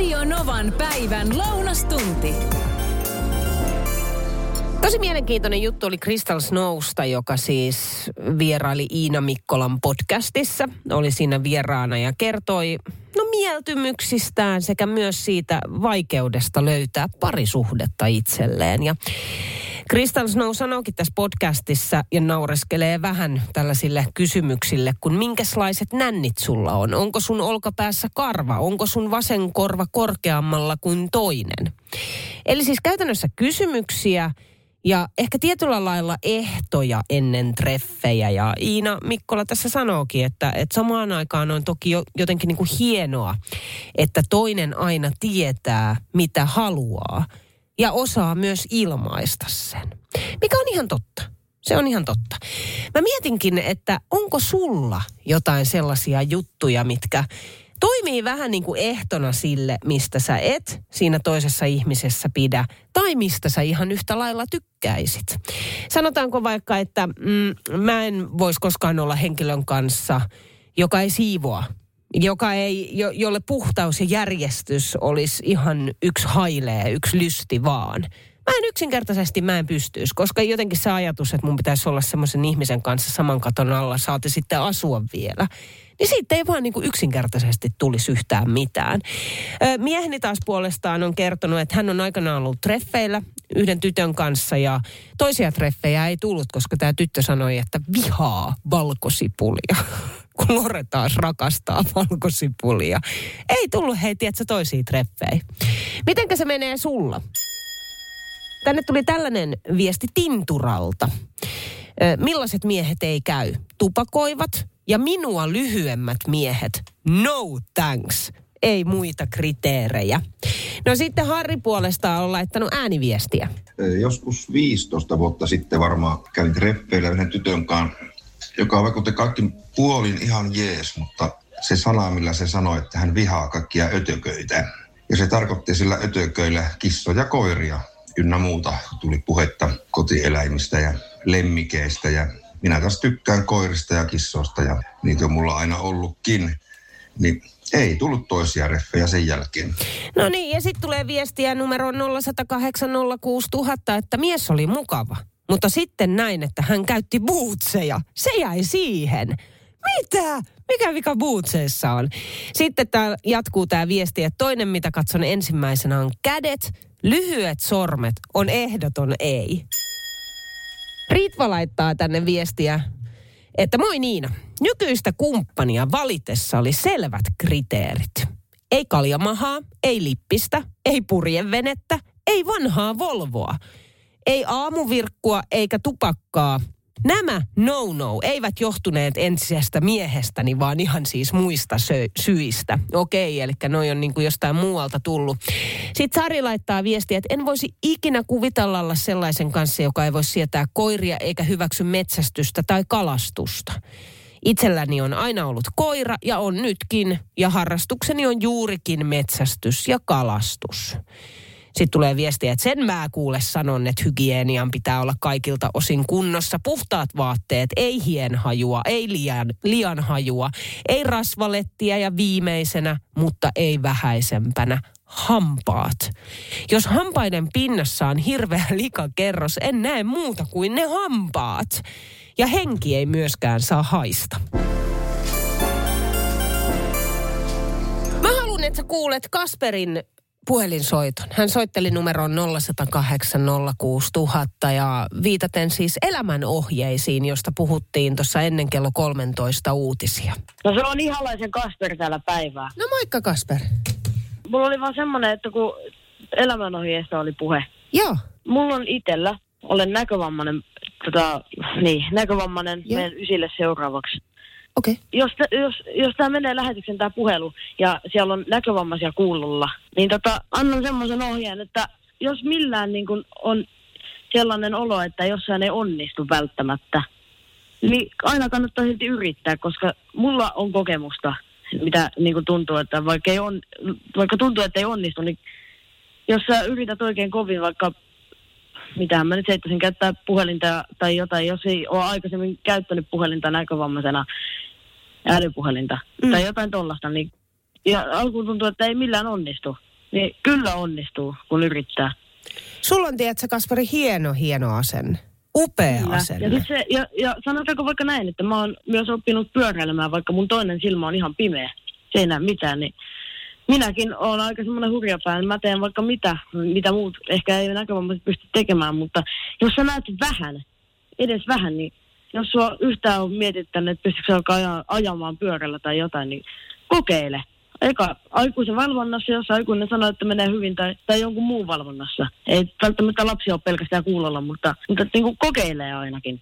Radio Novan päivän lounastunti. Tosi mielenkiintoinen juttu oli Crystal Snowsta, joka siis vieraili Iina Mikkolan podcastissa. Oli siinä vieraana ja kertoi no mieltymyksistään sekä myös siitä vaikeudesta löytää parisuhdetta itselleen. Ja Crystal Snow sanoikin tässä podcastissa ja naureskelee vähän tällaisille kysymyksille, kun minkälaiset nännit sulla on? Onko sun olkapäässä karva? Onko sun vasen korva korkeammalla kuin toinen? Eli siis käytännössä kysymyksiä, ja ehkä tietyllä lailla ehtoja ennen treffejä. Ja Iina Mikkola tässä sanookin, että, että samaan aikaan on toki jo, jotenkin niin kuin hienoa, että toinen aina tietää, mitä haluaa ja osaa myös ilmaista sen. Mikä on ihan totta. Se on ihan totta. Mä mietinkin, että onko sulla jotain sellaisia juttuja, mitkä toimii vähän niin kuin ehtona sille, mistä sä et siinä toisessa ihmisessä pidä, tai mistä sä ihan yhtä lailla tykkäisit. Sanotaanko vaikka, että mm, mä en voisi koskaan olla henkilön kanssa, joka ei siivoa joka ei, jo, jolle puhtaus ja järjestys olisi ihan yksi hailee, yksi lysti vaan. Mä en yksinkertaisesti mä en pystyisi, koska jotenkin se ajatus, että mun pitäisi olla semmoisen ihmisen kanssa saman katon alla, saati sitten asua vielä, niin siitä ei vaan niin kuin yksinkertaisesti tulisi yhtään mitään. Mieheni taas puolestaan on kertonut, että hän on aikanaan ollut treffeillä yhden tytön kanssa ja toisia treffejä ei tullut, koska tämä tyttö sanoi, että vihaa valkosipulia kun Lore taas rakastaa valkosipulia. Ei tullut hei, tiedätkö, toisiin treffeihin. Mitenkä se menee sulla? Tänne tuli tällainen viesti Tinturalta. Millaiset miehet ei käy? Tupakoivat ja minua lyhyemmät miehet. No thanks. Ei muita kriteerejä. No sitten Harri puolestaan on laittanut ääniviestiä. Joskus 15 vuotta sitten varmaan kävin treffeillä yhden tytön kanssa, joka vaikutti kaikki puolin ihan jees, mutta se sana, millä se sanoi, että hän vihaa kaikkia ötököitä. Ja se tarkoitti sillä ötököillä kissoja, koiria ynnä muuta. Tuli puhetta kotieläimistä ja lemmikeistä ja minä taas tykkään koirista ja kissoista ja niitä on mulla aina ollutkin. Niin ei tullut toisia reffejä sen jälkeen. No niin, ja sitten tulee viestiä numero 0806000, että mies oli mukava. Mutta sitten näin, että hän käytti bootseja. Se jäi siihen. Mitä? Mikä vika bootseissa on? Sitten tää jatkuu tämä viesti, että toinen mitä katson ensimmäisenä on kädet, lyhyet sormet on ehdoton ei. Ritva laittaa tänne viestiä, että moi Niina, nykyistä kumppania valitessa oli selvät kriteerit. Ei kaljamahaa, ei lippistä, ei purjevenettä, ei vanhaa Volvoa. Ei aamuvirkkua eikä tupakkaa, Nämä no-no eivät johtuneet ensisijaisesta miehestäni, vaan ihan siis muista sö- syistä. Okei, eli noi on niin kuin jostain muualta tullut. Sitten Sari laittaa viestiä, että en voisi ikinä kuvitella olla sellaisen kanssa, joka ei voi sietää koiria eikä hyväksy metsästystä tai kalastusta. Itselläni on aina ollut koira ja on nytkin, ja harrastukseni on juurikin metsästys ja kalastus. Sitten tulee viestiä, että sen mä kuule sanon, että hygienian pitää olla kaikilta osin kunnossa. Puhtaat vaatteet, ei hienhajua, ei liian, liian hajua, ei rasvalettia ja viimeisenä, mutta ei vähäisempänä, hampaat. Jos hampaiden pinnassa on hirveä likakerros, en näe muuta kuin ne hampaat. Ja henki ei myöskään saa haista. Mä haluan, että sä kuulet Kasperin puhelinsoiton. Hän soitteli numeroon 0108 06000 ja viitaten siis elämän ohjeisiin, josta puhuttiin tuossa ennen kello 13 uutisia. No se on ihalaisen Kasper täällä päivää. No moikka Kasper. Mulla oli vaan semmoinen, että kun elämänohjeesta oli puhe. Joo. Mulla on itellä, olen näkövammainen, tota, niin, näkövammainen Joo. meidän ysille seuraavaksi. Okay. Jos, jos, jos tämä menee lähetyksen tämä puhelu ja siellä on näkövammaisia kuulolla, niin tota, annan semmoisen ohjeen, että jos millään niin kun on sellainen olo, että jossain ei onnistu välttämättä, niin aina kannattaa silti yrittää, koska mulla on kokemusta, mitä niin kun tuntuu, että vaikka, ei on, vaikka tuntuu, että ei onnistu, niin jos sä yrität oikein kovin vaikka mitähän mä nyt heittäisin käyttää puhelinta tai jotain, jos ei ole aikaisemmin käyttänyt puhelinta näkövammaisena älypuhelinta Mm. tai jotain tollasta, niin ja alkuun tuntuu, että ei millään onnistu. niin kyllä onnistuu, kun yrittää. Sulla on, tiedätkö, Kaspari, hieno, hieno asenne. Upea Kyllä. asenne. Ja, se, ja, ja sanotaanko vaikka näin, että mä oon myös oppinut pyöräilemään, vaikka mun toinen silmä on ihan pimeä. Se ei näe mitään, niin minäkin olen aika semmoinen hurjapää. Mä teen vaikka mitä, mitä muut ehkä ei näkövammaiset pysty tekemään, mutta jos sä näet vähän, edes vähän, niin jos sua yhtään on mietittänyt, että pystytkö alkaa aja- ajamaan pyörällä tai jotain, niin kokeile. Eka aikuisen valvonnassa, jos aikuinen sanoo, että menee hyvin, tai, tai jonkun muun valvonnassa. Ei välttämättä lapsi ole pelkästään kuulolla, mutta, mutta niin kuin kokeilee ainakin.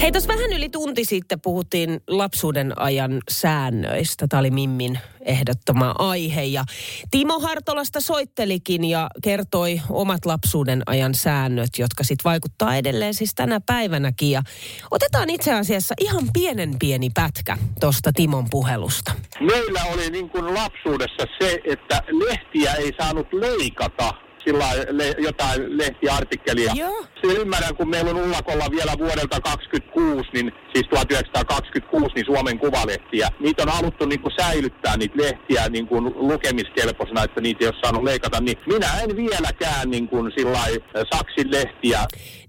Hei, tuossa vähän yli tunti sitten puhuttiin lapsuuden ajan säännöistä. Tämä oli Mimmin ehdottoma aihe. Ja Timo Hartolasta soittelikin ja kertoi omat lapsuuden ajan säännöt, jotka sitten vaikuttaa edelleen siis tänä päivänäkin. Ja otetaan itse asiassa ihan pienen pieni pätkä tuosta Timon puhelusta. Meillä oli niin kuin lapsuudessa se, että lehtiä ei saanut leikata sillä le, jotain lehtiartikkelia. Joo. Se ymmärrän, kun meillä on Ullakolla vielä vuodelta 26, niin siis 1926, niin Suomen kuvalehtiä. Niitä on haluttu niin kuin säilyttää niitä lehtiä niin kuin lukemiskelpoisena, että niitä ei ole saanut leikata. Niin minä en vieläkään niin kuin sillä äh, saksin lehtiä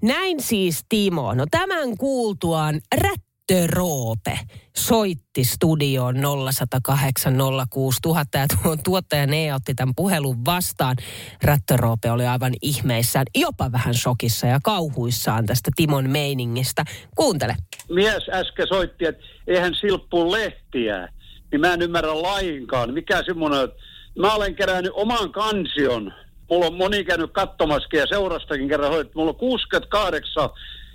Näin siis Timo. No tämän kuultuaan Rättö Roope soitti studioon 0108 06000 ja tuon tuottaja Ne otti tämän puhelun vastaan. Rättö Roope oli aivan ihmeissään, jopa vähän shokissa ja kauhuissaan tästä Timon meiningistä. Kuuntele. mies äsken soitti, että eihän silppu lehtiä, niin mä en ymmärrä lainkaan. Mikä semmoinen, että mä olen kerännyt oman kansion. Mulla on moni käynyt katsomaskin ja seurastakin kerran hoidettu. Mulla on 68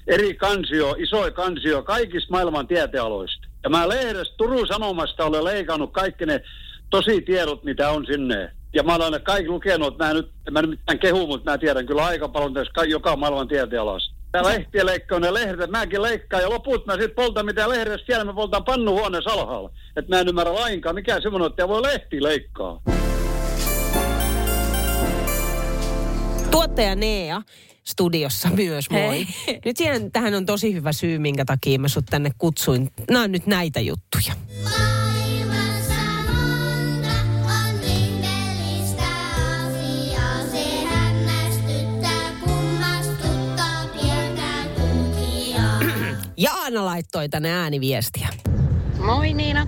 eri kansio, isoja kansio kaikista maailman tietealoista. Ja mä lehdestä Turun Sanomasta olen leikannut kaikki ne tosi tiedot, mitä on sinne. Ja mä olen kaikki lukenut, että mä en nyt, mä en mitään kehu, mutta mä tiedän kyllä aika paljon tästä ka- joka maailman tietealasta. Tää lehtiä leikkaa ne lehdet, mäkin leikkaan ja loput mä sitten poltan mitä lehdestä siellä, mä poltan pannuhuoneessa alhaalla. Että mä en ymmärrä lainkaan, mikä semmoinen, että voi lehti leikkaa. Tuottaja Nea studiossa myös, moi. Nyt siihen, tähän on tosi hyvä syy, minkä takia mä sut tänne kutsuin. Nämä on nyt näitä juttuja. Jaana laittoi tänne ääniviestiä. Moi Niina.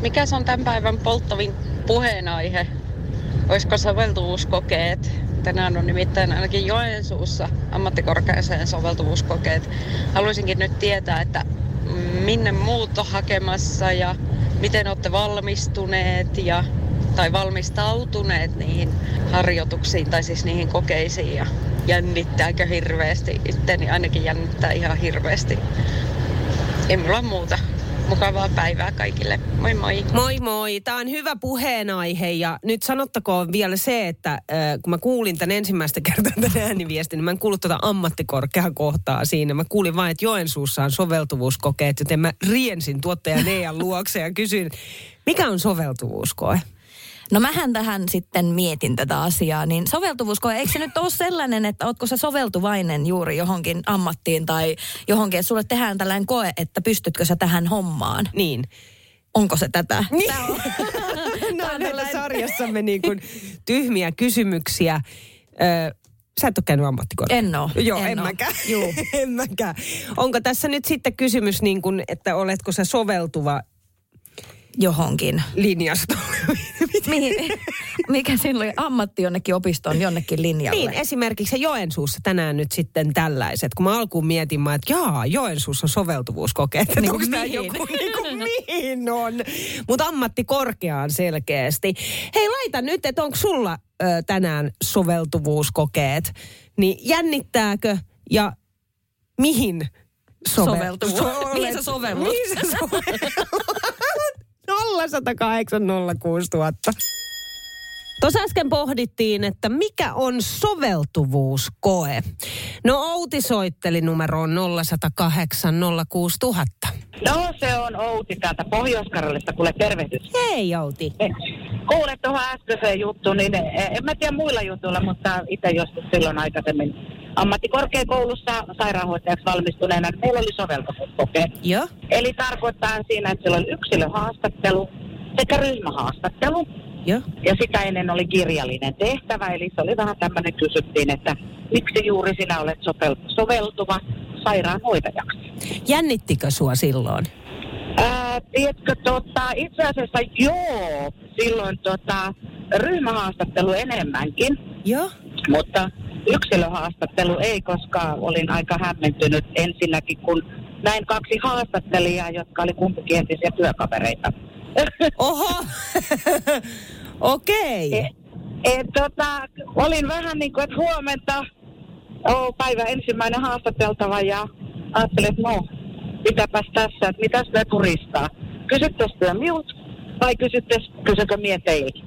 Mikä on tämän päivän polttavin puheenaihe? Olisiko soveltuvuuskokeet? Tänään on nimittäin ainakin Joensuussa ammattikorkeaseen soveltuvuuskokeet. Haluaisinkin nyt tietää, että minne muut on hakemassa ja miten olette valmistuneet ja, tai valmistautuneet niihin harjoituksiin tai siis niihin kokeisiin ja jännittääkö hirveästi? Itteni ainakin jännittää ihan hirveästi. Ei mulla muuta. Mukavaa päivää kaikille. Moi moi. Moi moi, tämä on hyvä puheenaihe ja nyt sanottakoon vielä se, että äh, kun mä kuulin tämän ensimmäistä kertaa tämän ääniviestin, niin mä en kuullut tuota ammattikorkeakohtaa siinä. Mä kuulin vain, että Joensuussa on soveltuvuuskokeet, joten mä riensin tuottaja Nean luokse ja kysyin, mikä on soveltuvuuskoe? No mähän tähän sitten mietin tätä asiaa, niin soveltuvuuskoe, eikö se nyt ole sellainen, että ootko sä soveltuvainen juuri johonkin ammattiin tai johonkin, että sulle tehdään tällainen koe, että pystytkö sä tähän hommaan? Niin. Onko se tätä? Niin. Tää on- no tällainen- sarjassamme niin kuin tyhmiä kysymyksiä. Ö, sä et ole käynyt ammattikorkeaa. En oo, Joo, en, en mäkään. Juu. en mäkään. Onko tässä nyt sitten kysymys niin kuin, että oletko sä soveltuva Johonkin. linjasto? Mihin, mikä silloin oli ammatti jonnekin opistoon, jonnekin linjalle? Niin, esimerkiksi Joensuussa tänään nyt sitten tällaiset. Kun mä alkuun mietin, mä, että jaa, Joensuussa on soveltuvuuskokeet. Niin onko tämä joku, niin kuin mihin on? Mutta ammatti korkeaan selkeästi. Hei, laita nyt, että onko sulla ö, tänään soveltuvuuskokeet. Niin jännittääkö ja mihin sove- Soveltuvu- so- Mihin sä sovellut? Mihin sä sovellut? 0108 06000. Tuossa äsken pohdittiin, että mikä on soveltuvuuskoe. No Outi soitteli numeroon 0108 06000. No se on Outi täältä Pohjois-Karjalista, kuule tervehdys. Hei Outi. Kuule tuohon äskeiseen juttuun, niin en mä tiedä muilla jutuilla, mutta itse joskus silloin aikaisemmin ammattikorkeakoulussa sairaanhoitajaksi valmistuneena, niin meillä oli soveltuvuuskokeet. Joo. Eli tarkoittaa siinä, että siellä on yksilöhaastattelu sekä ryhmähaastattelu. Joo. Ja sitä ennen oli kirjallinen tehtävä, eli se oli vähän tämmöinen, kysyttiin, että miksi juuri sinä olet soveltuva sairaanhoitajaksi. Jännittikö sua silloin? Ää, tiedätkö, tota, itse asiassa joo, silloin tota, ryhmähaastattelu enemmänkin, Joo. mutta yksilöhaastattelu ei, koska olin aika hämmentynyt ensinnäkin, kun näin kaksi haastattelijaa, jotka oli kumpikin entisiä työkavereita. Oho! Okei. Et, et, tota, olin vähän niin kuin, että huomenta, oh, päivä ensimmäinen haastateltava ja ajattelin, että no, mitäpäs tässä, että mitäs me turistaa. Kysyttäis työ minulta vai kysyttäis, kysykö mie teiltä?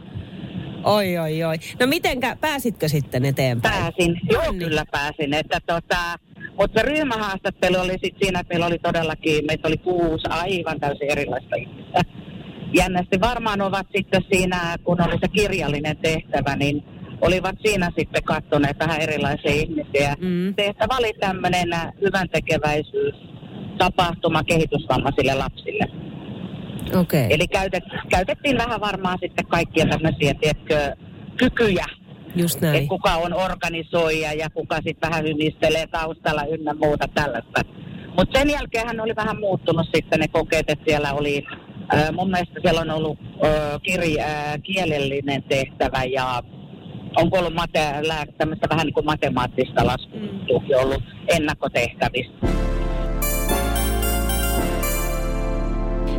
Oi, oi, oi. No mitenkä, pääsitkö sitten eteenpäin? Pääsin, joo Onni. kyllä pääsin. Että tota, mutta se ryhmähaastattelu oli sitten siinä, että meillä oli todellakin, meitä oli kuusi aivan täysin erilaista ihmistä. Jännästi varmaan ovat sitten siinä, kun oli se kirjallinen tehtävä, niin olivat siinä sitten katsoneet vähän erilaisia ihmisiä. Mm. Tehtävä oli tämmöinen hyvän tekeväisyys tapahtuma kehitysvammaisille lapsille. Okei. Eli käytet, käytettiin vähän varmaan sitten kaikkia tämmöisiä, tiedätkö, kykyjä Just näin. kuka on organisoija ja kuka sitten vähän hymistelee taustalla ynnä muuta tällaista. Mutta sen jälkeen hän oli vähän muuttunut sitten ne kokeet, että siellä oli, ää, mun mielestä siellä on ollut ää, kiri, ää, kielellinen tehtävä ja onko ollut mate, tämmöistä vähän niin kuin matemaattista laskua ollut ennakkotehtävistä.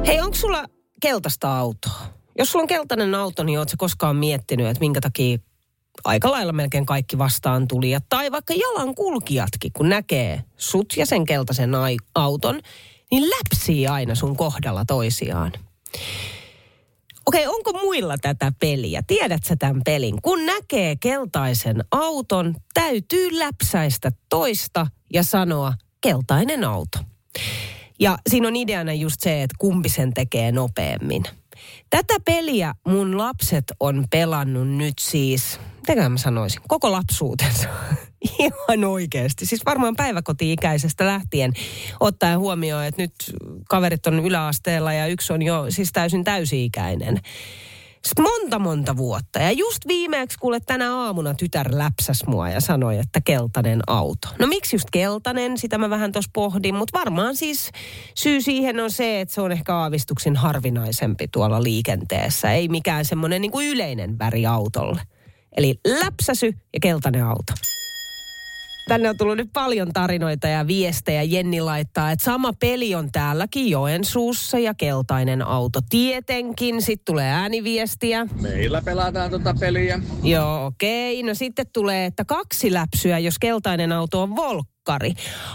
Hei, onko sulla keltaista autoa? Jos sulla on keltainen auto, niin ootko koskaan miettinyt, että minkä takia aika lailla melkein kaikki vastaan tuli. Tai vaikka jalankulkijatkin, kun näkee sut ja sen keltaisen ai- auton, niin läpsii aina sun kohdalla toisiaan. Okei, onko muilla tätä peliä? Tiedät sä tämän pelin? Kun näkee keltaisen auton, täytyy läpsäistä toista ja sanoa keltainen auto. Ja siinä on ideana just se, että kumpi sen tekee nopeammin. Tätä peliä mun lapset on pelannut nyt siis, mitäkään mä sanoisin, koko lapsuutensa. Ihan oikeasti. Siis varmaan päiväkoti-ikäisestä lähtien ottaen huomioon, että nyt kaverit on yläasteella ja yksi on jo siis täysin täysi-ikäinen. Sitten monta monta vuotta. Ja just viimeksi kuule tänä aamuna tytär läpsäs mua ja sanoi, että keltainen auto. No miksi just keltainen, sitä mä vähän tuossa pohdin, mutta varmaan siis syy siihen on se, että se on ehkä aavistuksen harvinaisempi tuolla liikenteessä. Ei mikään semmoinen niin kuin yleinen väri autolle. Eli läpsäsy ja keltainen auto. Tänne on tullut nyt paljon tarinoita ja viestejä. Jenni laittaa, että sama peli on täälläkin Joensuussa ja keltainen auto tietenkin. Sitten tulee ääniviestiä. Meillä pelataan tota peliä. Joo, okei. No sitten tulee, että kaksi läpsyä, jos keltainen auto on volkkari.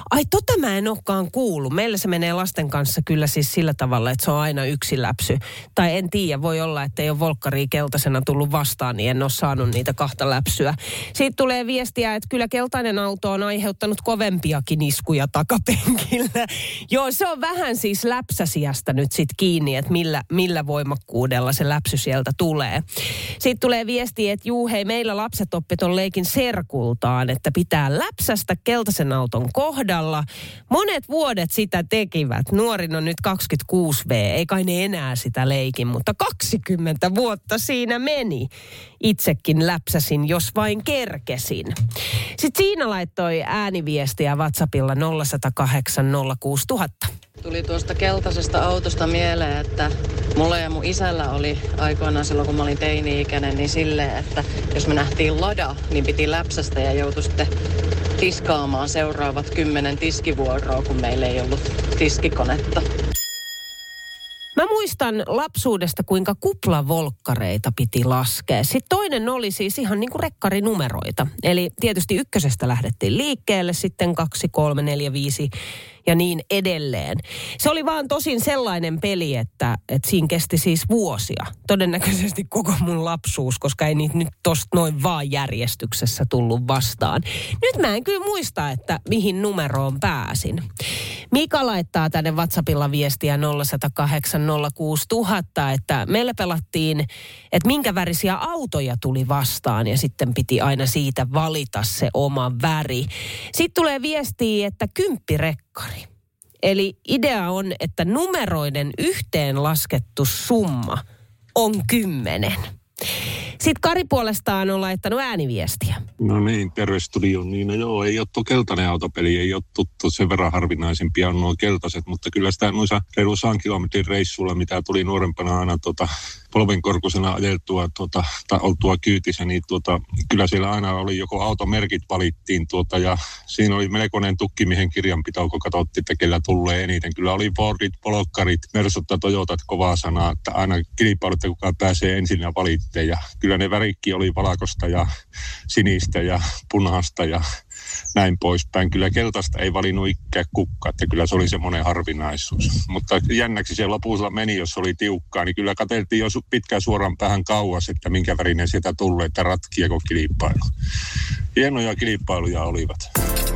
Ai tota mä en olekaan kuullut. Meillä se menee lasten kanssa kyllä siis sillä tavalla, että se on aina yksi läpsy. Tai en tiedä, voi olla, että ei ole volkkaria keltaisena tullut vastaan, niin en ole saanut niitä kahta läpsyä. Sitten tulee viestiä, että kyllä keltainen auto on aiheuttanut kovempiakin iskuja takapenkillä. Joo, se on vähän siis läpsäsiästä nyt sit kiinni, että millä, millä voimakkuudella se läpsy sieltä tulee. Sitten tulee viesti, että juu, hei, meillä lapset oppi ton leikin serkultaan, että pitää läpsästä keltaisen auton kohdalla. Monet vuodet sitä tekivät. Nuorin on nyt 26V, ei kai ne enää sitä leikin, mutta 20 vuotta siinä meni. Itsekin läpsäsin, jos vain kerkesin. Sitten siinä laittoi ääniviestiä WhatsAppilla 0108 06000. Tuli tuosta keltaisesta autosta mieleen, että mulla ja mun isällä oli aikoinaan silloin, kun mä olin teini-ikäinen, niin silleen, että jos me nähtiin lada, niin piti läpsästä ja joutui sitten tiskaamaan seuraavat kymmenen tiskivuoroa, kun meillä ei ollut tiskikonetta. Mä muistan lapsuudesta, kuinka kuplavolkkareita piti laskea. Sitten toinen oli siis ihan niin kuin rekkarinumeroita. Eli tietysti ykkösestä lähdettiin liikkeelle, sitten kaksi, kolme, neljä, viisi ja niin edelleen. Se oli vaan tosin sellainen peli, että, että siinä kesti siis vuosia. Todennäköisesti koko mun lapsuus, koska ei niitä nyt tosta noin vaan järjestyksessä tullut vastaan. Nyt mä en kyllä muista, että mihin numeroon pääsin. Mika laittaa tänne WhatsAppilla viestiä 0108 06000, että meillä pelattiin, että minkä värisiä autoja tuli vastaan ja sitten piti aina siitä valita se oma väri. Sitten tulee viestiä, että kymppirekkari. Eli idea on, että numeroiden yhteen laskettu summa on kymmenen. Sitten Kari puolestaan on laittanut ääniviestiä. No niin, terve studio. Niin no joo, ei ole tuo keltainen autopeli, ei ole tuttu sen verran harvinaisempia on nuo keltaiset, mutta kyllä sitä noissa reilu 100 kilometrin reissulla, mitä tuli nuorempana aina tota, polvenkorkusena ajeltua tuota, tai oltua kyytissä, niin tuota, kyllä siellä aina oli joko automerkit valittiin tuota, ja siinä oli melkoinen tukkimiehen kirjanpito, kun katsottiin, että kellä tulee eniten. Kyllä oli Fordit, Polokkarit, Mersut Toyotat kovaa sanaa, että aina kilpailut, kuka pääsee ensin ja valitteen. Ja kyllä ne värikki oli valkoista ja sinistä ja punaista ja näin poispäin. Kyllä keltaista ei valinnut ikään kukka, että kyllä se oli semmoinen harvinaisuus. Mutta jännäksi se lopulla meni, jos oli tiukkaa, niin kyllä katseltiin jo pitkään suoraan päähän kauas, että minkä värinen sieltä tulee, että ratkiako kilpailu. Hienoja kilpailuja olivat.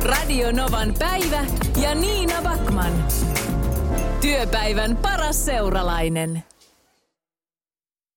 Radio Novan päivä ja Niina Backman. Työpäivän paras seuralainen.